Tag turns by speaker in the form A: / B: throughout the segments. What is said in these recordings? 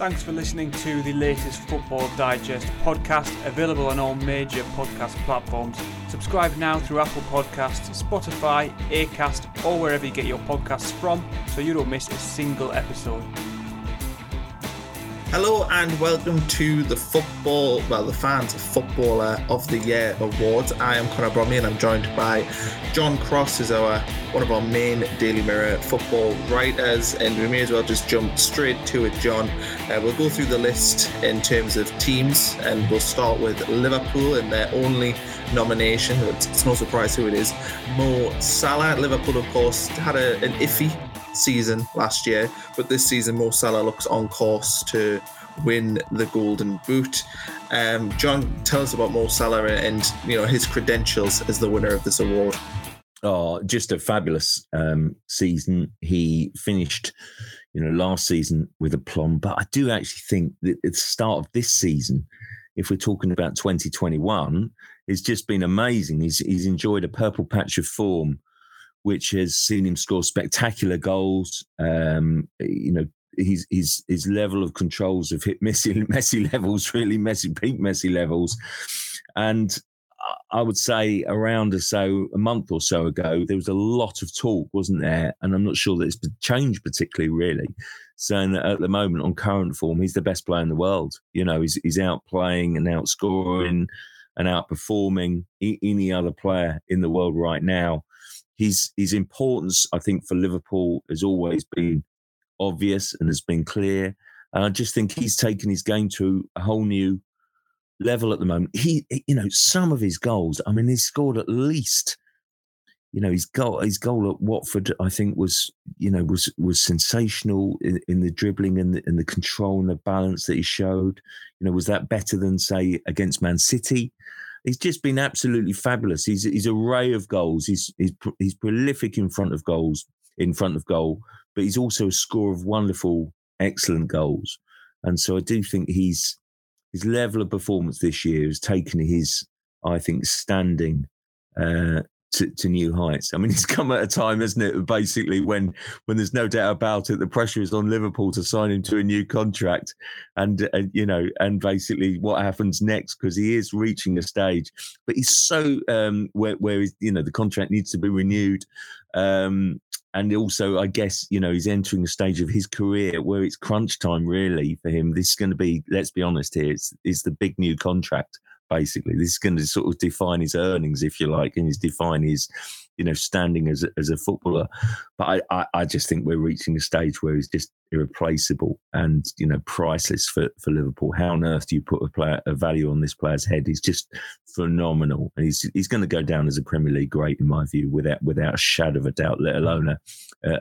A: Thanks for listening to the latest Football Digest podcast, available on all major podcast platforms. Subscribe now through Apple Podcasts, Spotify, Acast, or wherever you get your podcasts from so you don't miss a single episode.
B: Hello and welcome to the football, well, the fans footballer of the year awards. I am Conor Bromley and I'm joined by John Cross, who's our one of our main Daily Mirror football writers, and we may as well just jump straight to it, John. Uh, we'll go through the list in terms of teams, and we'll start with Liverpool in their only nomination. It's, it's no surprise who it is, Mo Salah. Liverpool, of course, had a, an iffy season last year, but this season Mo Salah looks on course to win the Golden Boot. Um, John, tell us about Mo Salah and you know his credentials as the winner of this award.
C: Oh, just a fabulous um, season. He finished, you know, last season with aplomb, but I do actually think that at the start of this season, if we're talking about 2021, it's just been amazing. He's he's enjoyed a purple patch of form which has seen him score spectacular goals. Um, you know, his his his level of controls have hit Messi levels, really Messi peak Messi levels, and I would say around or so a month or so ago, there was a lot of talk, wasn't there? And I'm not sure that it's changed particularly, really. Saying that at the moment, on current form, he's the best player in the world. You know, he's he's outplaying and outscoring and outperforming any other player in the world right now his his importance, I think, for Liverpool has always been obvious and has been clear. And I just think he's taken his game to a whole new level at the moment. He, you know, some of his goals. I mean, he scored at least, you know, his goal, his goal at Watford, I think, was, you know, was was sensational in, in the dribbling and the, and the control and the balance that he showed. You know, was that better than say against Man City? He's just been absolutely fabulous. He's he's array of goals. He's he's he's prolific in front of goals, in front of goal, but he's also a score of wonderful, excellent goals. And so I do think he's his level of performance this year has taken his, I think, standing uh, to, to new heights. I mean, it's come at a time, isn't it? Basically, when when there's no doubt about it, the pressure is on Liverpool to sign him to a new contract, and uh, you know, and basically what happens next because he is reaching a stage, but he's so um, where where you know the contract needs to be renewed. Um, and also, I guess you know he's entering a stage of his career where it's crunch time, really, for him. This is going to be, let's be honest here, it's, it's the big new contract basically. This is going to sort of define his earnings, if you like, and his define his, you know, standing as a, as a footballer. But I, I, I, just think we're reaching a stage where he's just irreplaceable and you know priceless for, for Liverpool. How on earth do you put a player a value on this player's head? He's just phenomenal, and he's he's going to go down as a Premier League great in my view, without without a shadow of a doubt. Let alone a,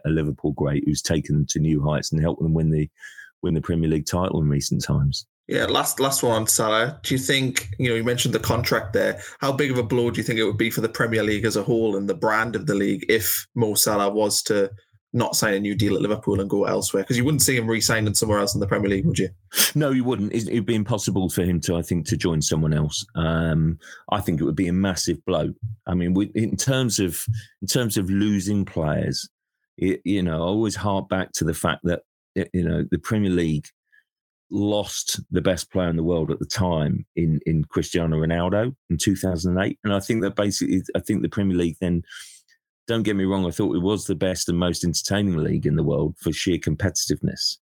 C: a Liverpool great who's taken them to new heights and helped them win the win the Premier League title in recent times.
B: Yeah, last last one on Salah. Do you think you know you mentioned the contract there? How big of a blow do you think it would be for the Premier League as a whole and the brand of the league if Mo Salah was to not sign a new deal at Liverpool and go elsewhere? Because you wouldn't see him re-signing somewhere else in the Premier League, would you?
C: No, you wouldn't. It'd be impossible for him to, I think, to join someone else. Um, I think it would be a massive blow. I mean, in terms of in terms of losing players, it, you know, I always hark back to the fact that you know the Premier League lost the best player in the world at the time in in Cristiano Ronaldo in 2008 and I think that basically I think the Premier League then don't get me wrong I thought it was the best and most entertaining league in the world for sheer competitiveness.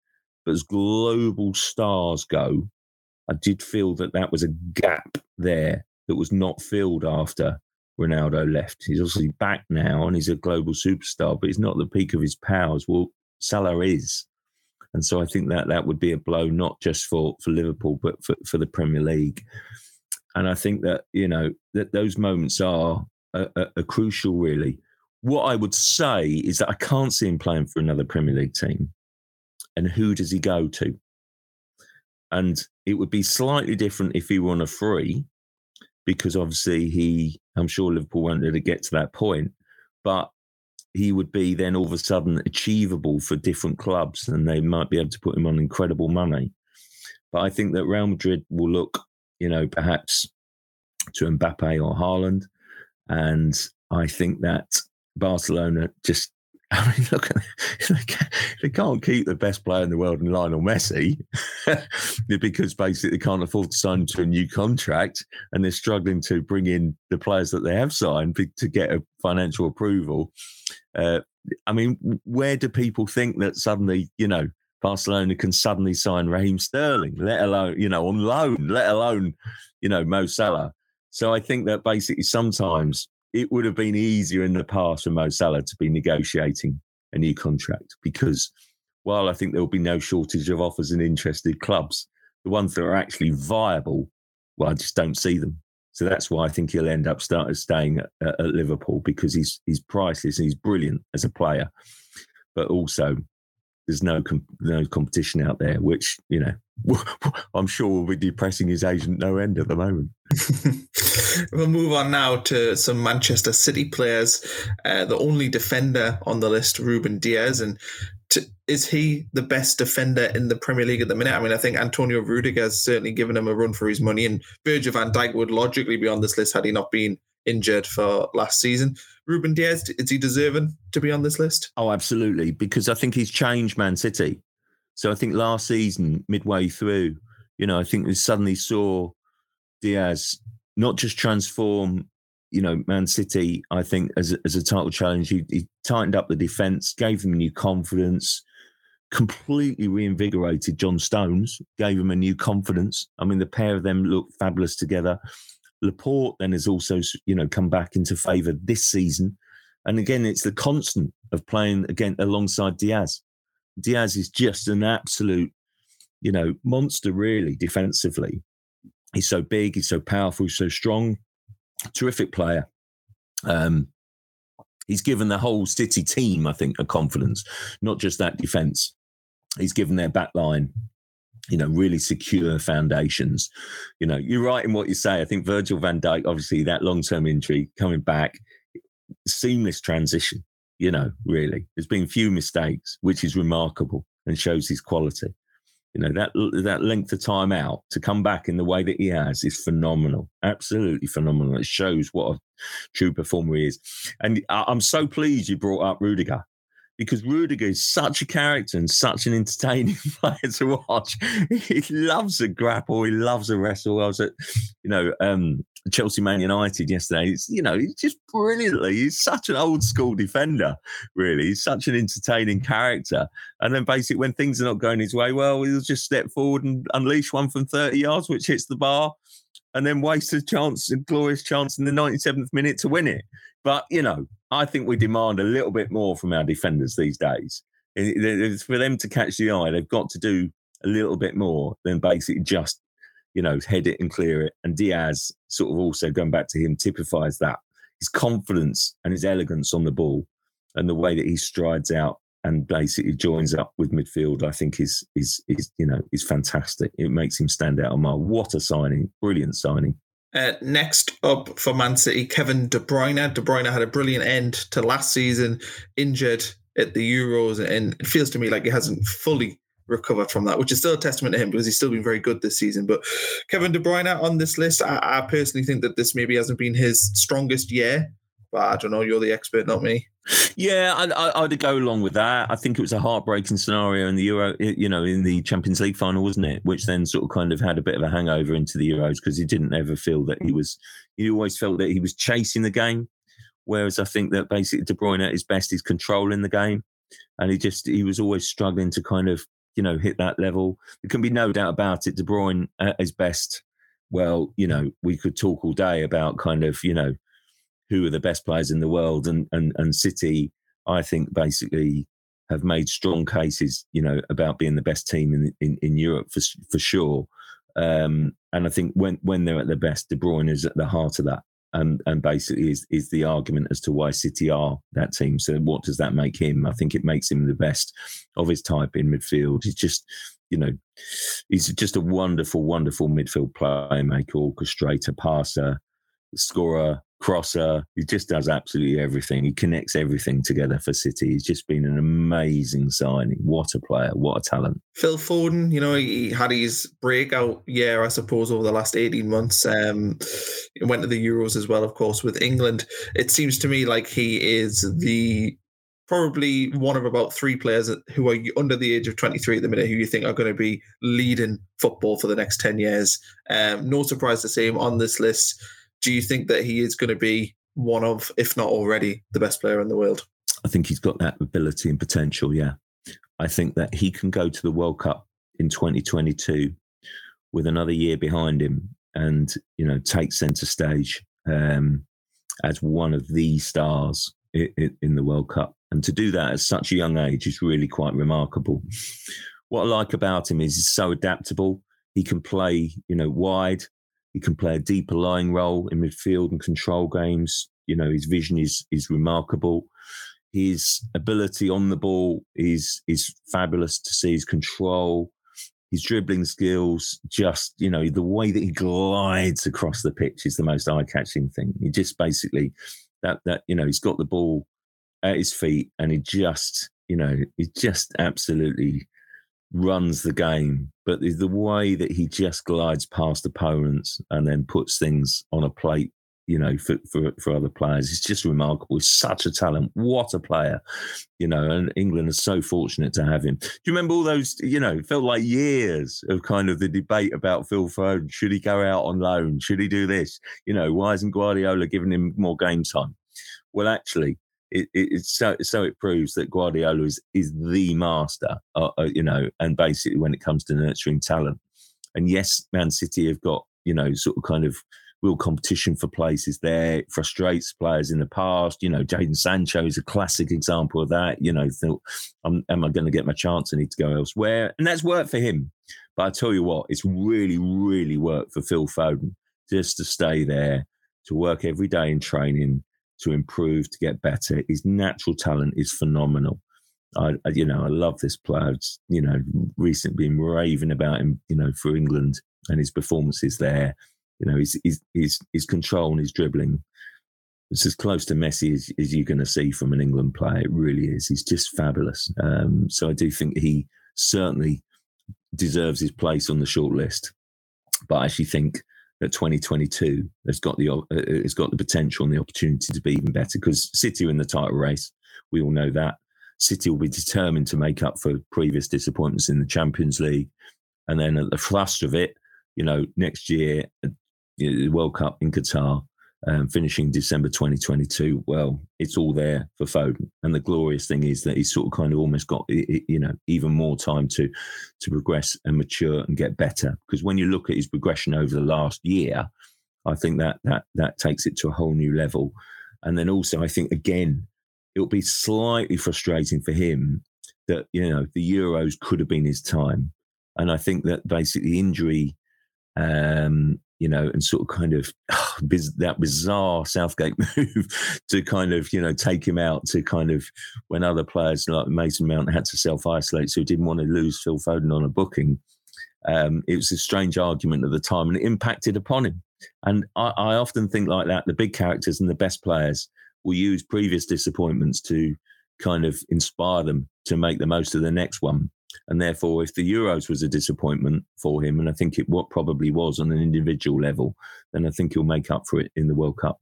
C: But as global stars go I did feel that that was a gap there that was not filled after Ronaldo left. He's obviously back now and he's a global superstar but he's not at the peak of his powers. Well Salah is and so I think that that would be a blow not just for for Liverpool but for, for the Premier League. And I think that you know that those moments are a, crucial, really. What I would say is that I can't see him playing for another Premier League team. And who does he go to? And it would be slightly different if he were on a free, because obviously he, I'm sure Liverpool won't it get to that point. But he would be then all of a sudden achievable for different clubs and they might be able to put him on incredible money. But I think that Real Madrid will look, you know, perhaps to Mbappe or Haaland. And I think that Barcelona just I mean, look, they can't keep the best player in the world in Lionel Messi because basically they can't afford to sign to a new contract and they're struggling to bring in the players that they have signed to get a financial approval. Uh, I mean, where do people think that suddenly, you know, Barcelona can suddenly sign Raheem Sterling, let alone, you know, on loan, let alone, you know, Mo Salah? So I think that basically sometimes it would have been easier in the past for Mo Salah to be negotiating a new contract because while I think there will be no shortage of offers and interested clubs, the ones that are actually viable, well, I just don't see them. So that's why I think he'll end up start, staying at, at Liverpool because he's he's priceless and he's brilliant as a player, but also there's no no competition out there, which you know I'm sure will be depressing his agent no end at the moment.
B: we'll move on now to some Manchester City players. Uh, the only defender on the list, Ruben Dias, and is he the best defender in the Premier League at the minute? I mean, I think Antonio Rudiger has certainly given him a run for his money, and Virgil van Dijk would logically be on this list had he not been injured for last season. Ruben Dias, is he deserving to be on this list?
C: Oh, absolutely, because I think he's changed Man City. So I think last season, midway through, you know, I think we suddenly saw Dias not just transform you know, Man City, I think, as a, as a title challenge, he, he tightened up the defence, gave them new confidence, completely reinvigorated John Stones, gave him a new confidence. I mean, the pair of them look fabulous together. Laporte then has also, you know, come back into favour this season. And again, it's the constant of playing again alongside Dias. Dias is just an absolute, you know, monster, really, defensively. He's so big, he's so powerful, so strong terrific player. Um, he's given the whole City team, I think, a confidence, not just that defence. He's given their back line, you know, really secure foundations. You know, you're right in what you say. I think Virgil van Dijk, obviously, that long term injury coming back, seamless transition, you know, really. There's been few mistakes, which is remarkable and shows his quality. You know that that length of time out to come back in the way that he has is phenomenal, absolutely phenomenal. It shows what a true performer he is, and I'm so pleased you brought up Rudiger because Rudiger is such a character and such an entertaining player to watch. He loves a grapple, he loves a wrestle. I was at, you know, um, Chelsea Man United yesterday. You know, he's just brilliantly. He's such an old school defender, really. He's such an entertaining character. And then basically, when things are not going his way, well, he'll just step forward and unleash one from 30 yards, which hits the bar, and then waste a chance, a glorious chance in the 97th minute to win it. But, you know, I think we demand a little bit more from our defenders these days. It's for them to catch the eye, they've got to do a little bit more than basically just you know, head it and clear it. And Dias, sort of also going back to him, typifies that his confidence and his elegance on the ball and the way that he strides out and basically joins up with midfield, I think is is is you know is fantastic. It makes him stand out a mile. What a signing! Brilliant signing.
B: Uh, next up for Man City, Kevin De Bruyne. De Bruyne had a brilliant end to last season, injured at the Euros, and it feels to me like he hasn't fully recovered from that, which is still a testament to him because he's still been very good this season. But Kevin De Bruyne on this list, I, I personally think that this maybe hasn't been his strongest year. But I don't know. You're the expert, not me.
C: Yeah, I, would go along with that. I think it was a heartbreaking scenario in the Euro, you know, in the Champions League final, wasn't it? Which then sort of kind of had a bit of a hangover into the Euros because he didn't ever feel that he mm. was. He always felt that he was chasing the game, whereas I think that basically De Bruyne at his best is controlling the game, and he just he was always struggling to kind of you know, hit that level. There can be no doubt about it. De Bruyne at his best. Well, you know, we could talk all day about kind of, you know, who are the best players in the world, and and and City, I think, basically have made strong cases, you know, about being the best team in in, in Europe for for sure. Um, and I think when when they're at their best, De Bruyne is at the heart of that and and basically is is the argument as to why City are that team. So what does that make him? I think it makes him the best of his type in midfield. He's just you know he's just a wonderful, wonderful midfield playmaker, orchestrator, passer, scorer, crosser. He just does absolutely everything. He connects everything together for City. He's just been an amazing signing. What a player! What a talent.
B: Phil Foden, you know, he had his breakout year, I suppose, over the last 18 months. Um, went to the Euros as well, of course, with England. It seems to me like he is the probably one of about three players who are under the age of 23 at the minute who you think are going to be leading football for the next 10 years. Um, no surprise to see him on this list. Do you think that he is going to be one of, if not already, the best player in the world?
C: I think he's got that ability and potential, yeah. I think that he can go to the World Cup in 2022 with another year behind him and, you know, take centre stage um, as one of the stars in, in the World Cup. And to do that at such a young age is really quite remarkable. What I like about him is he's so adaptable. He can play, you know, wide. He can play a deeper lying role in midfield and control games. You know, his vision is is remarkable. His ability on the ball is is fabulous to see. His control, his dribbling skills, just you know, the way that he glides across the pitch is the most eye catching thing. He just basically that that you know he's got the ball at his feet and he just you know he just absolutely runs the game but the, the way that he just glides past opponents and then puts things on a plate you know, for, for, for other players. He's just remarkable. He's such a talent. What a player, you know, and England is so fortunate to have him. Do you remember all those, you know, felt like years of kind of the debate about Phil Foden. Should he go out on loan? Should he do this? You know, why isn't Guardiola giving him more game time? Well, actually, it, it, so so it proves that Guardiola is is the master, uh, uh, you know, and basically when it comes to nurturing talent. And yes, Man City have got you know sort of kind of real competition for places there. It frustrates players in the past. You know, Jadon Sancho is a classic example of that. You know, thought, am I going to get my chance? I need to go elsewhere. And that's worked for him. But I tell you what, it's really, really worked for Phil Foden just to stay there, to work every day in training, to improve, to get better. His natural talent is phenomenal. I, you know, I love this player. You know, recently been raving about him, you know, for England and his performances there. You know, his his his, his control and his dribbling. It's as close to Messi as, as you're going to see from an England player. It really is. He's just fabulous. Um, so I do think he certainly deserves his place on the short list. But I actually think that 2022 has got the uh, has got the potential and the opportunity to be even better because City are in the title race. We all know that. City will be determined to make up for previous disappointments in the Champions League, and then at the thrust of it, you know, next year the World Cup in Qatar, um, finishing December 2022. Well, it's all there for Foden, and the glorious thing is that he's sort of kind of almost got you know even more time to to progress and mature and get better. Because when you look at his progression over the last year, I think that that that takes it to a whole new level. And then also, I think again, it'll be slightly frustrating for him that you know the Euros could have been his time, and I think that basically injury um, you know, and sort of kind of oh, biz, that bizarre Southgate move to kind of, you know, take him out to kind of when other players like Mason Mount had to self isolate, so he didn't want to lose Phil Foden on a booking. Um, it was a strange argument at the time and it impacted upon him. And I, I often think like that the big characters and the best players will use previous disappointments to kind of inspire them to make the most of the next one. And therefore, if the Euros was a disappointment for him, and I think it what probably was on an individual level, then I think he'll make up for it in the World Cup.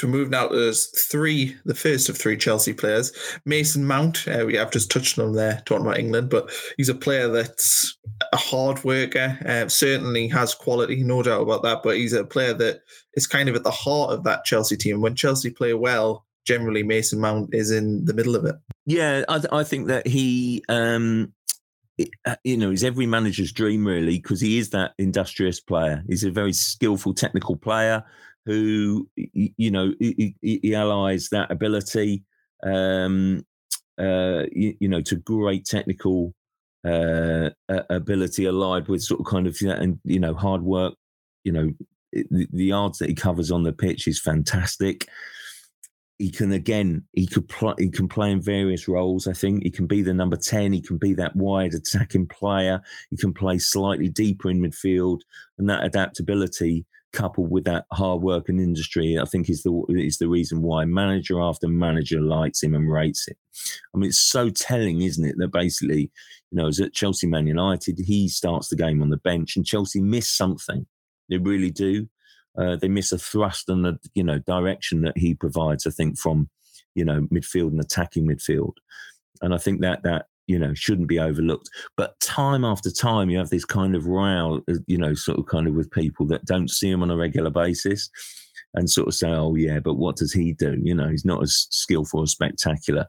B: So we move now to those three, the first of three Chelsea players. Mason Mount, uh, we have just touched on there, talking about England, but he's a player that's a hard worker, uh, certainly has quality, no doubt about that, but he's a player that is kind of at the heart of that Chelsea team. When Chelsea play well, generally Mason Mount is in the middle of it.
C: Yeah, I, th- I think that he, um, uh, you know, he's every manager's dream, really, because he is that industrious player. He's a very skillful technical player who you know he, he allies that ability um, uh, you, you, know to great technical uh, ability allied with sort of kind of and you know hard work. You know the, the yards that he covers on the pitch is fantastic. He can again he could play he can play in various roles i think. He can be the number 10 he can be that wide attacking player. He can play slightly deeper in midfield and that adaptability coupled with that hard work and industry, I think is the is the reason why manager after manager likes him and rates him. I mean, it's so telling, isn't it? That basically, You know, as at Chelsea Man United, he starts the game on the bench, and Chelsea miss something. They really do. Uh, they miss a thrust and the you know direction that he provides. I think from you know midfield and attacking midfield, and I think that that you know shouldn't be overlooked. But time after time, you have this kind of row, uh, you know, sort of kind of with people that don't see him on a regular basis, and sort of say, "Oh yeah, but what does he do? You know, he's not as skillful or spectacular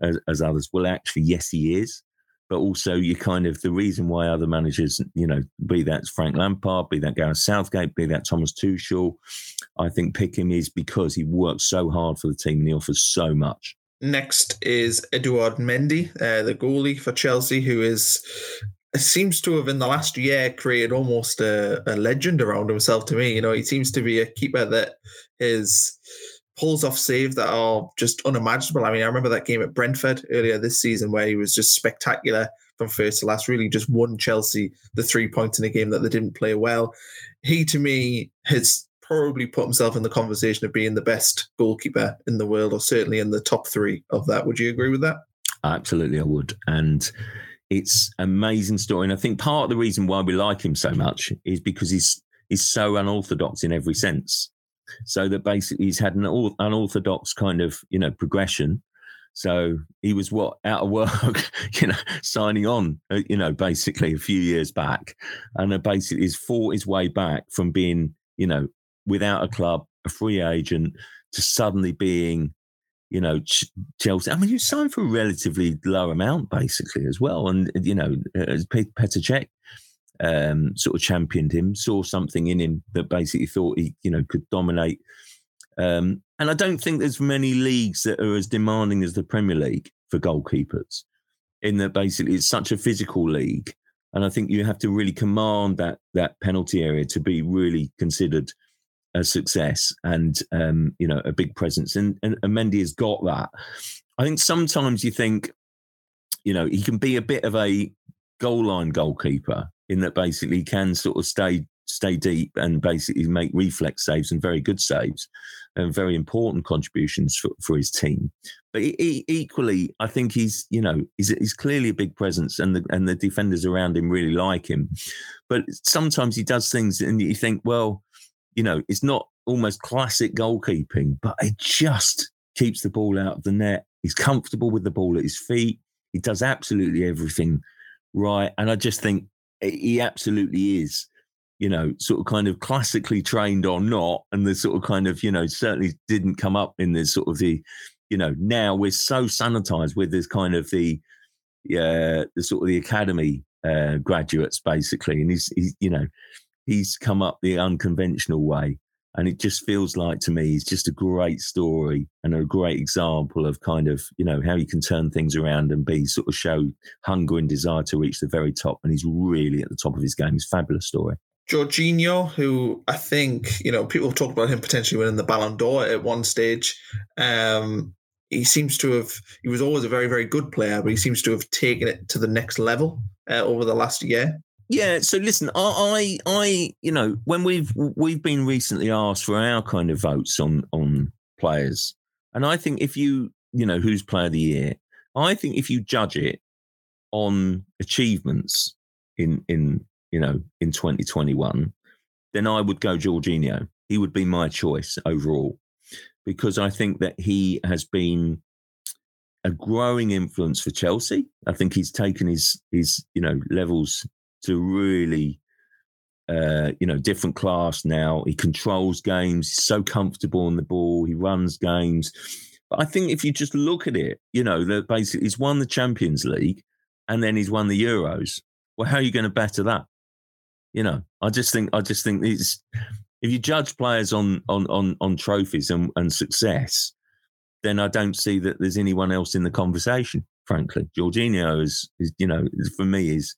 C: as, as others." Well, actually, yes, he is but also you kind of the reason why other managers, you know, be that Frank Lampard, be that Gareth Southgate, be that Thomas Tuchel, I think pick him is because he works so hard for the team and he offers so much.
B: Next is Edouard Mendy, uh, the goalie for Chelsea, who is seems to have in the last year created almost a, a legend around himself. To me, you know, he seems to be a keeper that is pulls off saves that are just unimaginable. I mean, I remember that game at Brentford earlier this season where he was just spectacular from first to last, really just won Chelsea the three points in a game that they didn't play well. He, to me, has probably put himself in the conversation of being the best goalkeeper in the world, or certainly in the top three of that. Would you agree with that?
C: Absolutely, I would. And it's amazing story. And I think part of the reason why we like him so much is because he's he's so unorthodox in every sense. So that basically he's had an unorthodox kind of you know progression. So he was what out of work, you know, signing on, uh, you know, basically a few years back, and basically he's fought his way back from being, you know, without a club, a free agent, to suddenly being, you know, Chelsea. I mean, you signed for a relatively low amount, basically, as well. And you know, as Petr Cech um, sort of championed him, saw something in him that basically thought he, you know, could dominate. Um, and I don't think there's many leagues that are as demanding as the Premier League for goalkeepers. In that, basically, it's such a physical league, and I think you have to really command that that penalty area to be really considered a success and um, you know a big presence. And, and, and Mendy has got that. I think sometimes you think, you know, he can be a bit of a goal line goalkeeper in that basically he can sort of stay stay deep and basically make reflex saves and very good saves and very important contributions for, for his team. But he, he, equally, I think he's you know he's, he's clearly a big presence and the and the defenders around him really like him. But sometimes he does things and you think, well, you know, it's not almost classic goalkeeping, but it just keeps the ball out of the net. He's comfortable with the ball at his feet. He does absolutely everything right. And I just think he absolutely is, you know, sort of kind of classically trained or not. And the sort of kind of, you know, certainly didn't come up in the sort of the, you know, now we're so sanitized with this kind of the, yeah, the sort of the academy uh, graduates basically. And he's, he's, you know, he's come up the unconventional way. And it just feels like to me, it's just a great story and a great example of kind of, you know, how you can turn things around and be sort of show hunger and desire to reach the very top. And he's really at the top of his game. It's fabulous story.
B: Jorginho, who I think, you know, people talk about him potentially winning the Ballon d'Or at one stage. Um, he seems to have, he was always a very, very good player, but he seems to have taken it to the next level uh, over the last year.
C: Yeah. So listen, I, I, you know, when we've we've been recently asked for our kind of votes on on players, and I think if you, you know, who's player of the year, I think if you judge it on achievements in in you know in 2021, then I would go Jorginho. He would be my choice overall because I think that he has been a growing influence for Chelsea. I think he's taken his his you know levels to really, uh, you know, different class now. He controls games. He's so comfortable on the ball. He runs games. But I think if you just look at it, you know, that basically he's won the Champions League and then he's won the Euros. Well, how are you going to better that? You know, I just think I just think it's if you judge players on on on on trophies and, and success, then I don't see that there's anyone else in the conversation. Frankly, Jorginho is, is you know, for me is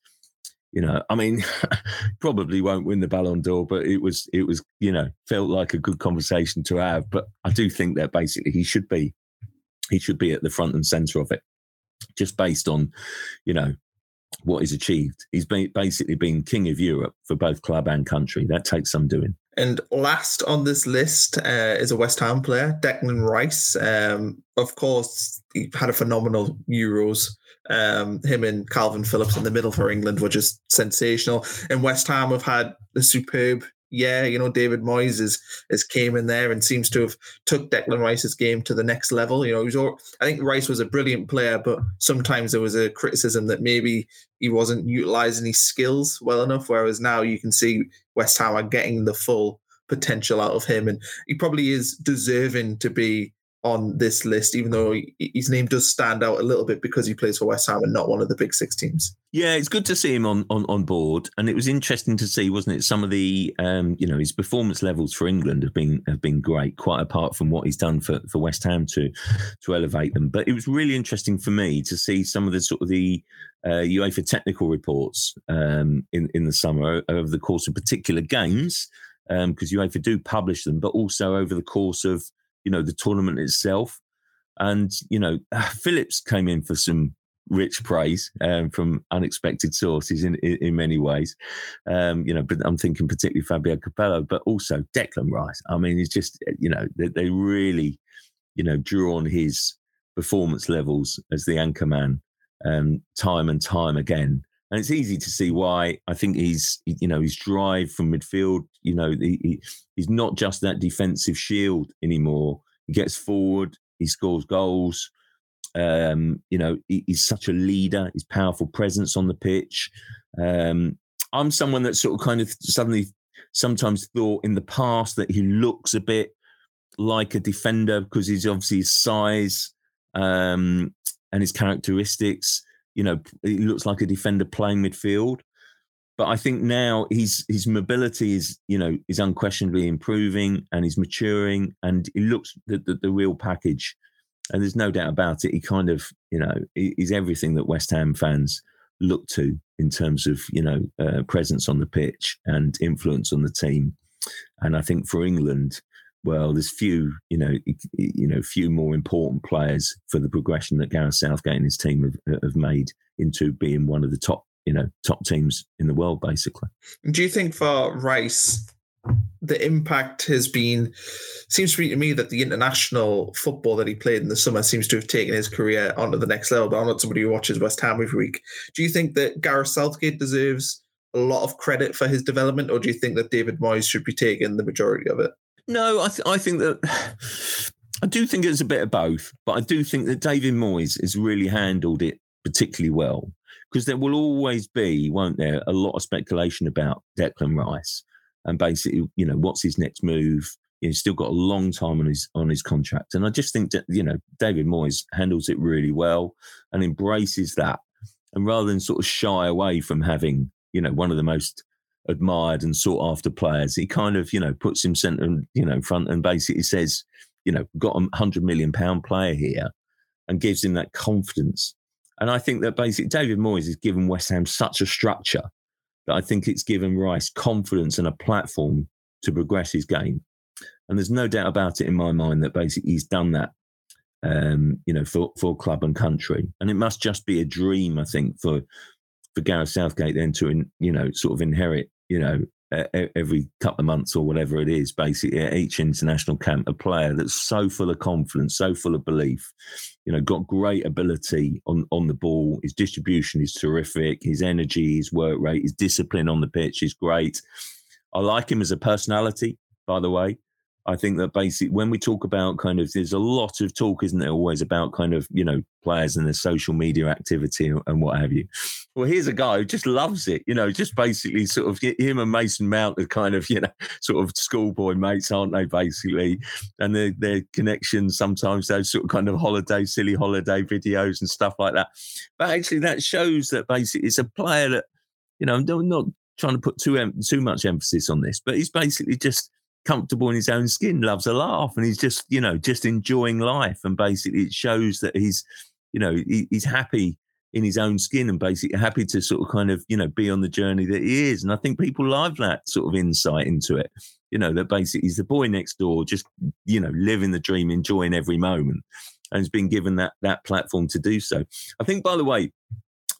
C: you know, I mean, probably won't win the Ballon d'Or, but it was, it was, you know, felt like a good conversation to have. But I do think that basically he should be, he should be at the front and center of it, just based on, you know, what he's achieved. He's been basically been king of Europe for both club and country. That takes some doing.
B: And last on this list uh, is a West Ham player, Declan Rice. Um, of course, he had a phenomenal Euros. Um, him and Kalvin Phillips in the middle for England were just sensational. In West Ham, we've had a superb yeah, you know, David Moyes has, has came in there and seems to have took Declan Rice's game to the next level. You know, he was all, I think Rice was a brilliant player, but sometimes there was a criticism that maybe he wasn't utilizing his skills well enough. Whereas now you can see West Ham are getting the full potential out of him, and he probably is deserving to be on this list, even though his name does stand out a little bit because he plays for West Ham and not one of the big six teams.
C: Yeah, it's good to see him on on, on board, and it was interesting to see, wasn't it? Some of the, um, you know, his performance levels for England have been have been great, quite apart from what he's done for for West Ham to to elevate them. But it was really interesting for me to see some of the sort of the uh, UEFA technical reports um, in in the summer over the course of particular games because um, UEFA do publish them, but also over the course of you know the tournament itself. And you know, Phillips came in for some rich praise um, from unexpected sources in, in, in many ways. Um, you know, but I'm thinking particularly Fabio Capello, but also Declan Rice. I mean, it's just you know they, they really you know drew on his performance levels as the anchor man um, time and time again. And it's easy to see why. I think he's, you know, his drive from midfield. You know, he, he's not just that defensive shield anymore. He gets forward, he scores goals. Um, you know, he, he's such a leader. His powerful presence on the pitch. Um, I'm someone that sort of kind of suddenly sometimes thought in the past that he looks a bit like a defender because he's obviously his size um, and his characteristics you know, he looks like a defender playing midfield. But I think now his his mobility is, you know, is unquestionably improving and he's maturing and he looks the, the, the real package. And there's no doubt about it. He kind of, you know, he's everything that West Ham fans look to in terms of, you know, uh, presence on the pitch and influence on the team. And I think for England, well, there's few, you know, you know, few more important players for the progression that Gareth Southgate and his team have, have made into being one of the top, you know, top teams in the world, basically.
B: Do you think for Rice, the impact has been seems to be to me that the international football that he played in the summer seems to have taken his career onto the next level. But I'm not somebody who watches West Ham every week. Do you think that Gareth Southgate deserves a lot of credit for his development, or do you think that David Moyes should be taking the majority of it?
C: No, I, th- I think that I do think it's a bit of both, but I do think that David Moyes has really handled it particularly well because there will always be, won't there, a lot of speculation about Declan Rice and basically, you know, what's his next move. He's still got a long time on his on his contract, and I just think that you know David Moyes handles it really well and embraces that, and rather than sort of shy away from having you know one of the most admired and sought after players. He kind of, you know, puts him centre, and, you know, front and basically says, you know, got a hundred million pound player here, and gives him that confidence. And I think that basically David Moyes has given West Ham such a structure that I think it's given Rice confidence and a platform to progress his game. And there's no doubt about it in my mind that basically he's done that, um, you know, for for club and country. And it must just be a dream, I think, for for Gareth Southgate then to, you know, sort of inherit, you know, every couple of months or whatever it is, basically at each international camp, a player that's so full of confidence, so full of belief, you know, got great ability on, on the ball. His distribution is terrific. His energy, his work rate, his discipline on the pitch is great. I like him as a personality, by the way. I think that basically when we talk about kind of, there's a lot of talk, isn't there, always about kind of, you know, players and their social media activity and what have you. Well, here's a guy who just loves it, you know, just basically sort of him and Mason Mount are kind of, you know, sort of schoolboy mates, aren't they, basically? And their, their connections sometimes, those sort of kind of holiday, silly holiday videos and stuff like that. But actually, that shows that basically it's a player that, you know, I'm not trying to put too, too much emphasis on this, but he's basically just, comfortable in his own skin, loves a laugh, and he's just, you know, just enjoying life. And basically, it shows that he's, you know, he, he's happy in his own skin and basically happy to sort of kind of, you know, be on the journey that he is. And I think people love that sort of insight into it. You know, that basically he's the boy next door, just, you know, living the dream, enjoying every moment. And has been given that that platform to do so. I think, by the way,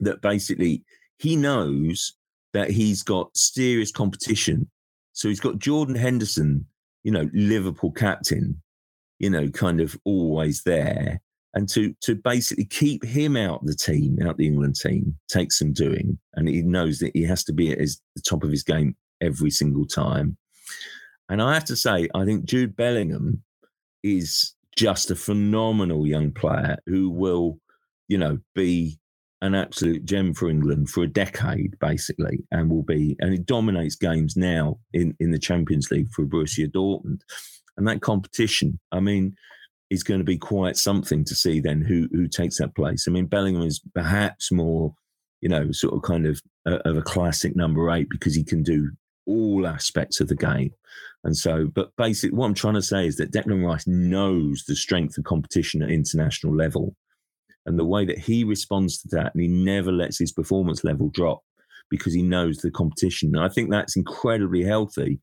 C: that basically he knows that he's got serious competition so he's got Jordan Henderson, you know, Liverpool captain, you know, kind of always there. and to to basically keep him out the team, out the England team, takes some doing, and he knows that he has to be at his, the top of his game every single time. And I have to say, I think Jude Bellingham is just a phenomenal young player who will, you know, be an absolute gem for England for a decade, basically, and will be, and it dominates games now in, in the Champions League for Borussia Dortmund. And that competition, I mean, is going to be quite something to see then who who takes that place. I mean, Bellingham is perhaps more, you know, sort of kind of a, of a classic number eight because he can do all aspects of the game. And so, but basically, what I'm trying to say is that Declan Rice knows the strength of competition at international level and the way that he responds to that, and he never lets his performance level drop because he knows the competition. And I think that's incredibly healthy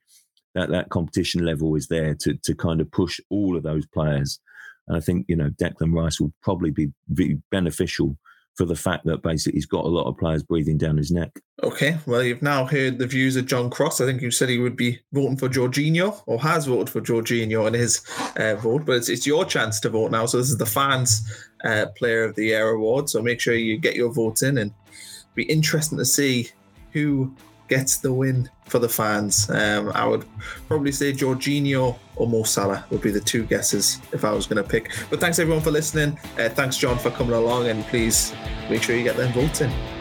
C: that that competition level is there to, to kind of push all of those players. And I think, you know, Declan Rice will probably be, be beneficial for the fact that basically he's got a lot of players breathing down his neck.
B: Okay, well, you've now heard the views of John Cross. I think you said he would be voting for Jorginho or has voted for Jorginho in his uh, vote, but it's, it's your chance to vote now. So this is the fans' uh, Player of the Year award. So make sure you get your votes in and be interesting to see who gets the win for the fans. Um, I would probably say Jorginho or Mo Salah would be the two guesses if I was going to pick. But thanks everyone for listening. Uh, thanks John for coming along, and please make sure you get them votes in.